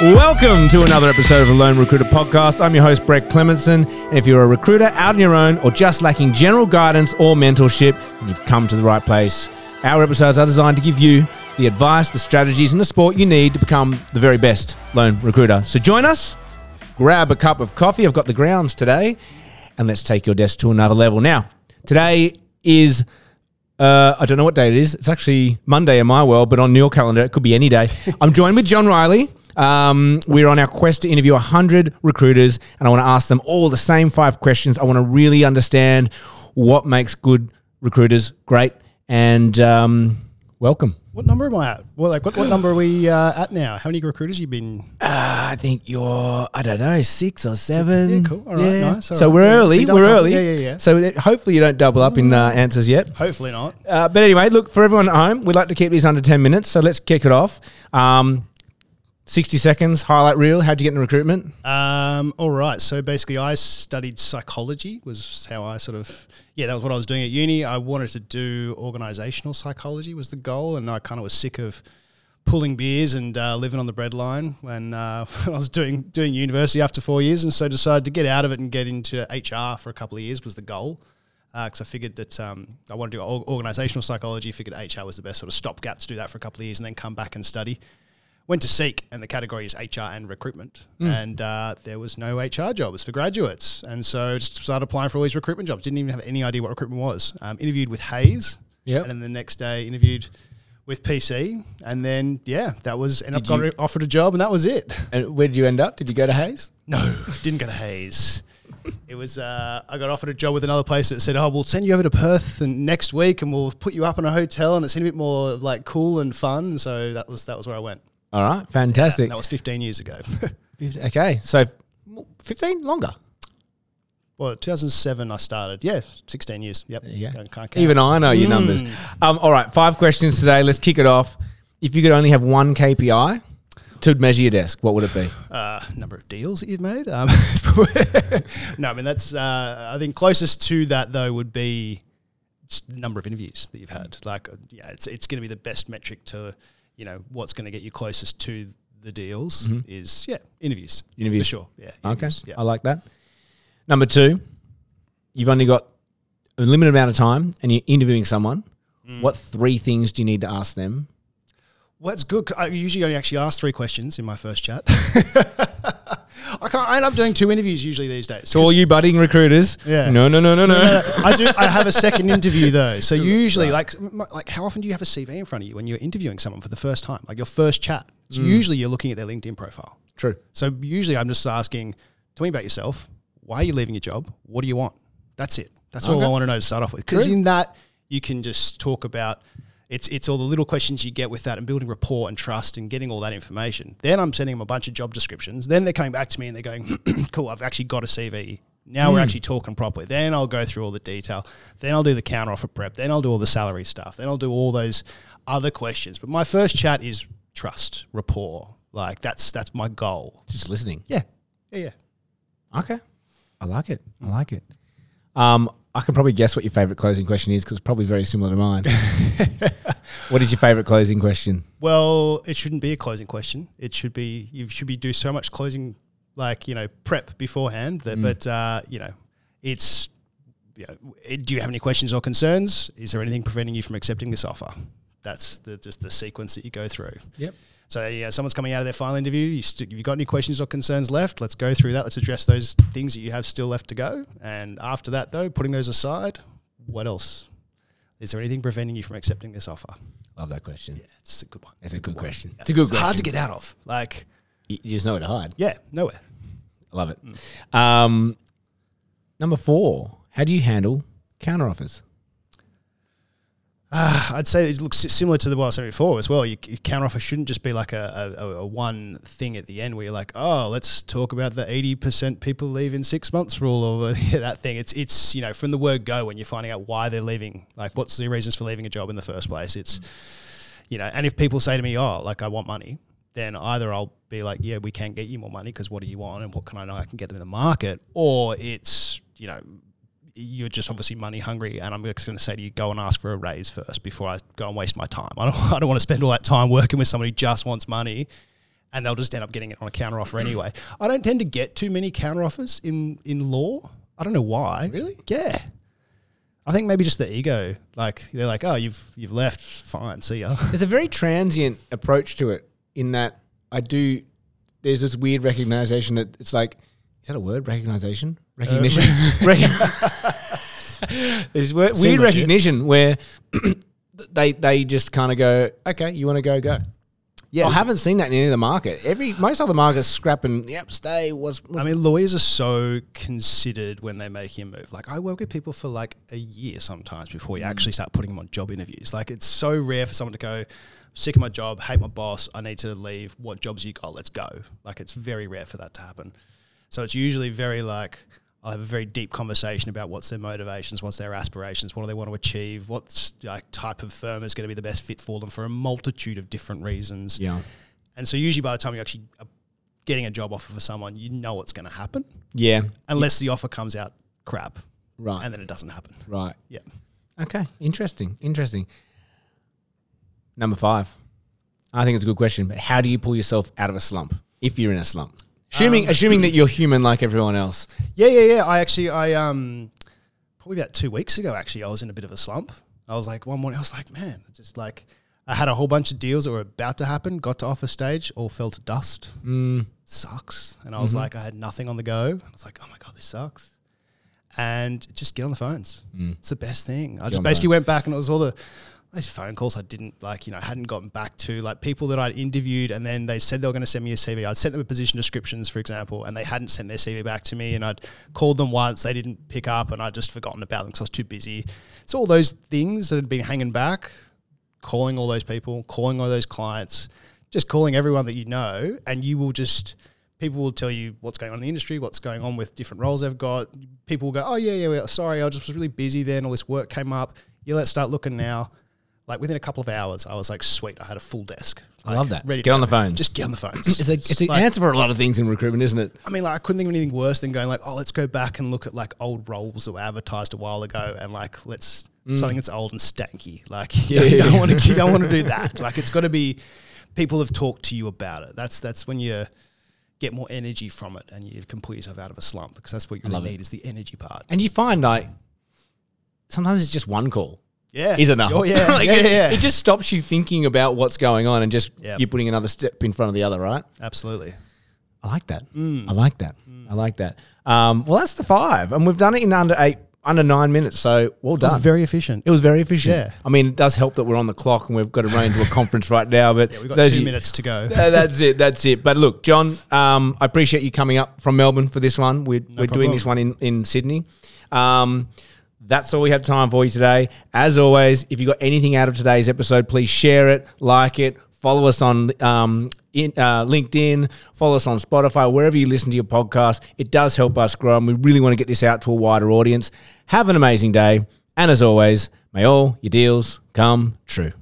Welcome to another episode of the Lone Recruiter Podcast. I'm your host, Brett Clemenson. And if you're a recruiter out on your own or just lacking general guidance or mentorship, then you've come to the right place. Our episodes are designed to give you the advice, the strategies, and the support you need to become the very best lone recruiter. So join us, grab a cup of coffee. I've got the grounds today, and let's take your desk to another level. Now, today is uh, I don't know what day it is. It's actually Monday in my world, but on your calendar, it could be any day. I'm joined with Jon Riley. Um, we're on our quest to interview 100 recruiters, and I want to ask them all the same five questions. I want to really understand what makes good recruiters great. And um, welcome. What number am I at? Well, like what, what number are we uh, at now? How many recruiters you been? Uh, I think you're, I don't know, six or seven. Yeah, cool. All right, nice. All so right. we're Yeah, so early. we're early. Yeah, yeah, yeah. So hopefully you don't double up in uh, answers yet. Hopefully not. Uh, but anyway, look, for everyone at home, we'd like to keep these under 10 minutes. So let's kick it off. Um, 60 seconds, highlight reel. How'd you get into recruitment? Um, all right. So basically, I studied psychology. Was how I sort of yeah, that was what I was doing at uni. I wanted to do organizational psychology was the goal, and I kind of was sick of pulling beers and uh, living on the breadline when uh, I was doing doing university after four years, and so decided to get out of it and get into HR for a couple of years was the goal. Because I figured that um, I wanted to do organizational psychology. Figured HR was the best sort of stopgap to do that for a couple of years, and then come back and study went to Seek, and the category is HR and recruitment. And uh, there was no HR jobs for graduates. And so just started applying for all these recruitment jobs. Didn't even have any idea what recruitment was. Um, interviewed with Hays. Yep. And then the next day, interviewed with PC. And then, yeah, that was, and I you- got offered a job, and that was it. And where did you end up? Did you go to Hays? No, didn't go to Hays. It was uh, I got offered a job with another place that said, "Oh, we'll send you over to Perth and next week, and we'll put you up in a hotel, and it's a bit more like cool and fun." So that was that was where I went. All right, fantastic. That was 15 years ago. Okay, so 15 longer. Well, 2007 I started. Yeah, 16 years. Yep. you go. Can't, can't count. Even I know your numbers. Um, all right, five questions today. Let's kick it off. If you could only have one KPI to measure your desk, what would it be? uh, number of deals that you've made. Um, no, I mean that's. Uh, I think closest to that though would be number of interviews that you've had. Like, uh, yeah, it's it's going to be the best metric to, you know, what's going to get you closest to the deals is yeah interviews. Mm-hmm. Interviews. for sure. Yeah. Okay, Yeah. I like that. Number two, you've only got a limited amount of time and you're interviewing someone. Mm. What three things do you need to ask them? Well, that's good. I usually only actually ask three questions in my first chat. I can't. I end up doing two interviews usually these days. To all you budding recruiters, Yeah. no, no, no, no, no. no I do. I have a second interview though. So usually, like, like, how often do you have a CV in front of you when you're interviewing someone for the first time? Like your first chat. So mm. usually, you're looking at their LinkedIn profile. True. So usually, I'm just asking, tell me about yourself. Why are you leaving your job? What do you want? That's it. That's all I want to know to start off with. Because in that, you can just talk about. It's, it's all the little questions you get with that and building rapport and trust and getting all that information. Then I'm sending them a bunch of job descriptions. Then they're coming back to me and they're going, cool, I've actually got a CV. Now we're actually talking properly. Then I'll go through all the detail. Then I'll do the counter offer prep. Then I'll do all the salary stuff. Then I'll do all those other questions. But my first chat is trust, rapport. Like that's that's my goal. Just listening. Yeah. Yeah, yeah. Okay. I like it. I like it. Um, I can probably guess what your favorite closing question is because it's probably very similar to mine. what is your favorite closing question? Well, it shouldn't be a closing question. It should be you should be do so much closing like, you know, prep beforehand that but uh, you know, it's you know, do you have any questions or concerns? Is there anything preventing you from accepting this offer? That's the just the sequence that you go through. Yep. So yeah, someone's coming out of their final interview. You st- you got any questions or concerns left? Let's go through that. Let's address those things that you have still left to go. And after that, though, putting those aside, what else? Is there anything preventing you from accepting this offer? Love that question. Yeah, it's a good one. It's a good one. question. Yeah. It's a good question. hard to get out of. Like, You you just know where to hide. yeah, nowhere. I love it. Um, number four, how do you handle counteroffers? Uh, I'd say it looks similar to the what I said before as well. You, your counteroffer shouldn't just be like a, a, a one thing at the end where you're like, oh, let's talk about the eighty percent people leave in six months rule or that thing. It's it's you know from the word go when you're finding out why they're leaving, like what's the reasons for leaving a job in the first place. It's you know, and if people say to me, oh, like I want money, then either I'll be like, yeah, we can get you more money because what do you want and what can I know I can get them in the market, or it's you know you're just obviously money hungry, and I'm just going to say to you, go and ask for a raise first before I go and waste my time. I don't, I don't want to spend all that time working with somebody who just wants money, and they'll just end up getting it on a counter offer anyway. I don't tend to get too many counter offers in in law. I don't know why. Really? Yeah. I think maybe just the ego. Like they're like, oh, you've you've left, fine, see ya. There's a very transient approach to it in that I do. There's this weird recognition that it's like, is that a word? Recognition, uh, recognition. Rec- There's we- Seemed weird legit. recognition where they they just kind of go, okay, you want to go, go. Yeah. I haven't seen that in any of the market. Every most other markets scrapping. Yep, stay. Was I mean, lawyers are so considered when they make a move. Like, I work with people for like a year sometimes before you mm. actually start putting them on job interviews. Like, it's so rare for someone to go, sick of my job, hate my boss, I need to leave. What jobs you got? Let's go. Like, it's very rare for that to happen. So it's usually very like, I'll have a very deep conversation about what's their motivations, what's their aspirations, what do they want to achieve, what like type of firm is going to be the best fit for them for a multitude of different reasons. yeah, And so usually by the time you actually are getting a job offer for someone, you know what's going to happen yeah, unless the offer comes out crap right, and then it doesn't happen. right. Yeah. Okay, interesting, interesting. Number five. I think it's a good question, but how do you pull yourself out of a slump if you're in a slump? Assuming, Um, assuming that you're human like everyone else. Yeah, yeah, yeah. I actually, I, um, probably about two weeks ago, actually, I was in a bit of a slump. I was like, one morning, I was like, man, just like, I had a whole bunch of deals that were about to happen, got to offer stage, all fell to dust. Mm, Sucks. And I was like, I had nothing on the go. I was like, oh my God, this sucks. And just get on the phones. mm. It's the best thing. I on just basically went back and it was all the those phone calls I didn't like, you know, hadn't gotten back to, like people that I'd interviewed and then they said they were going to send me a CV. I'd sent them a position descriptions, for example, and they hadn't sent their CV back to me. And I'd called them once, they didn't pick up, and I'd just forgotten about them because I was too busy. It's all those things that had been hanging back, calling all those people, calling all those clients, just calling everyone that you know, and you will just people will tell you what's going on in the industry, what's going on with different roles they've got. People will go, "Oh yeah, yeah, sorry, I just was really busy then. All this work came up. Yeah, let's start looking now." Like within a couple of hours, I was like, "Sweet, I had a full desk." I Like, love that. Ready Get on go. the phones. Just get on the phones. It's a it's an Like- answer for a lot of things in recruitment, isn't it? I mean, like I couldn't think of anything worse than going like, "Oh, let's go back and look at like old roles that were advertised a while ago, and like let's something that's old and stanky." Like Mm. Yeah, you yeah, don't want to you don't want to do that. Like it's got to be people have talked to you about it. That's that's when you get more energy from it, and you can pull yourself out of a slump because that's what you really it. need is the energy part. And you find like sometimes it's just one call Yeah, is enough. Oh yeah, Like, yeah, it, yeah, yeah. it just stops you thinking about what's going on and just Yep. you're putting another step in front of the other, right? Absolutely. I like that. I like that. I like that. Um, well, that's the five, and we've done it in under eight, under nine minutes. So well done. was very efficient. It was very efficient. Yeah. I mean, it does help that we're on the clock and we've got to run into a conference right now. But We've got two you- minutes to go. That's it. That's it. But look, Jon, um, I appreciate you coming up from Melbourne for this one. We're, we're doing this one in, in Sydney. Um, that's all we have time for you today. As always, if you got anything out of today's episode, please share it, like it, follow us on um, in, uh, LinkedIn, follow us on Spotify, wherever you listen to your podcast. It does help us grow, and we really want to get this out to a wider audience. Have an amazing day. And as always, may all your deals come true.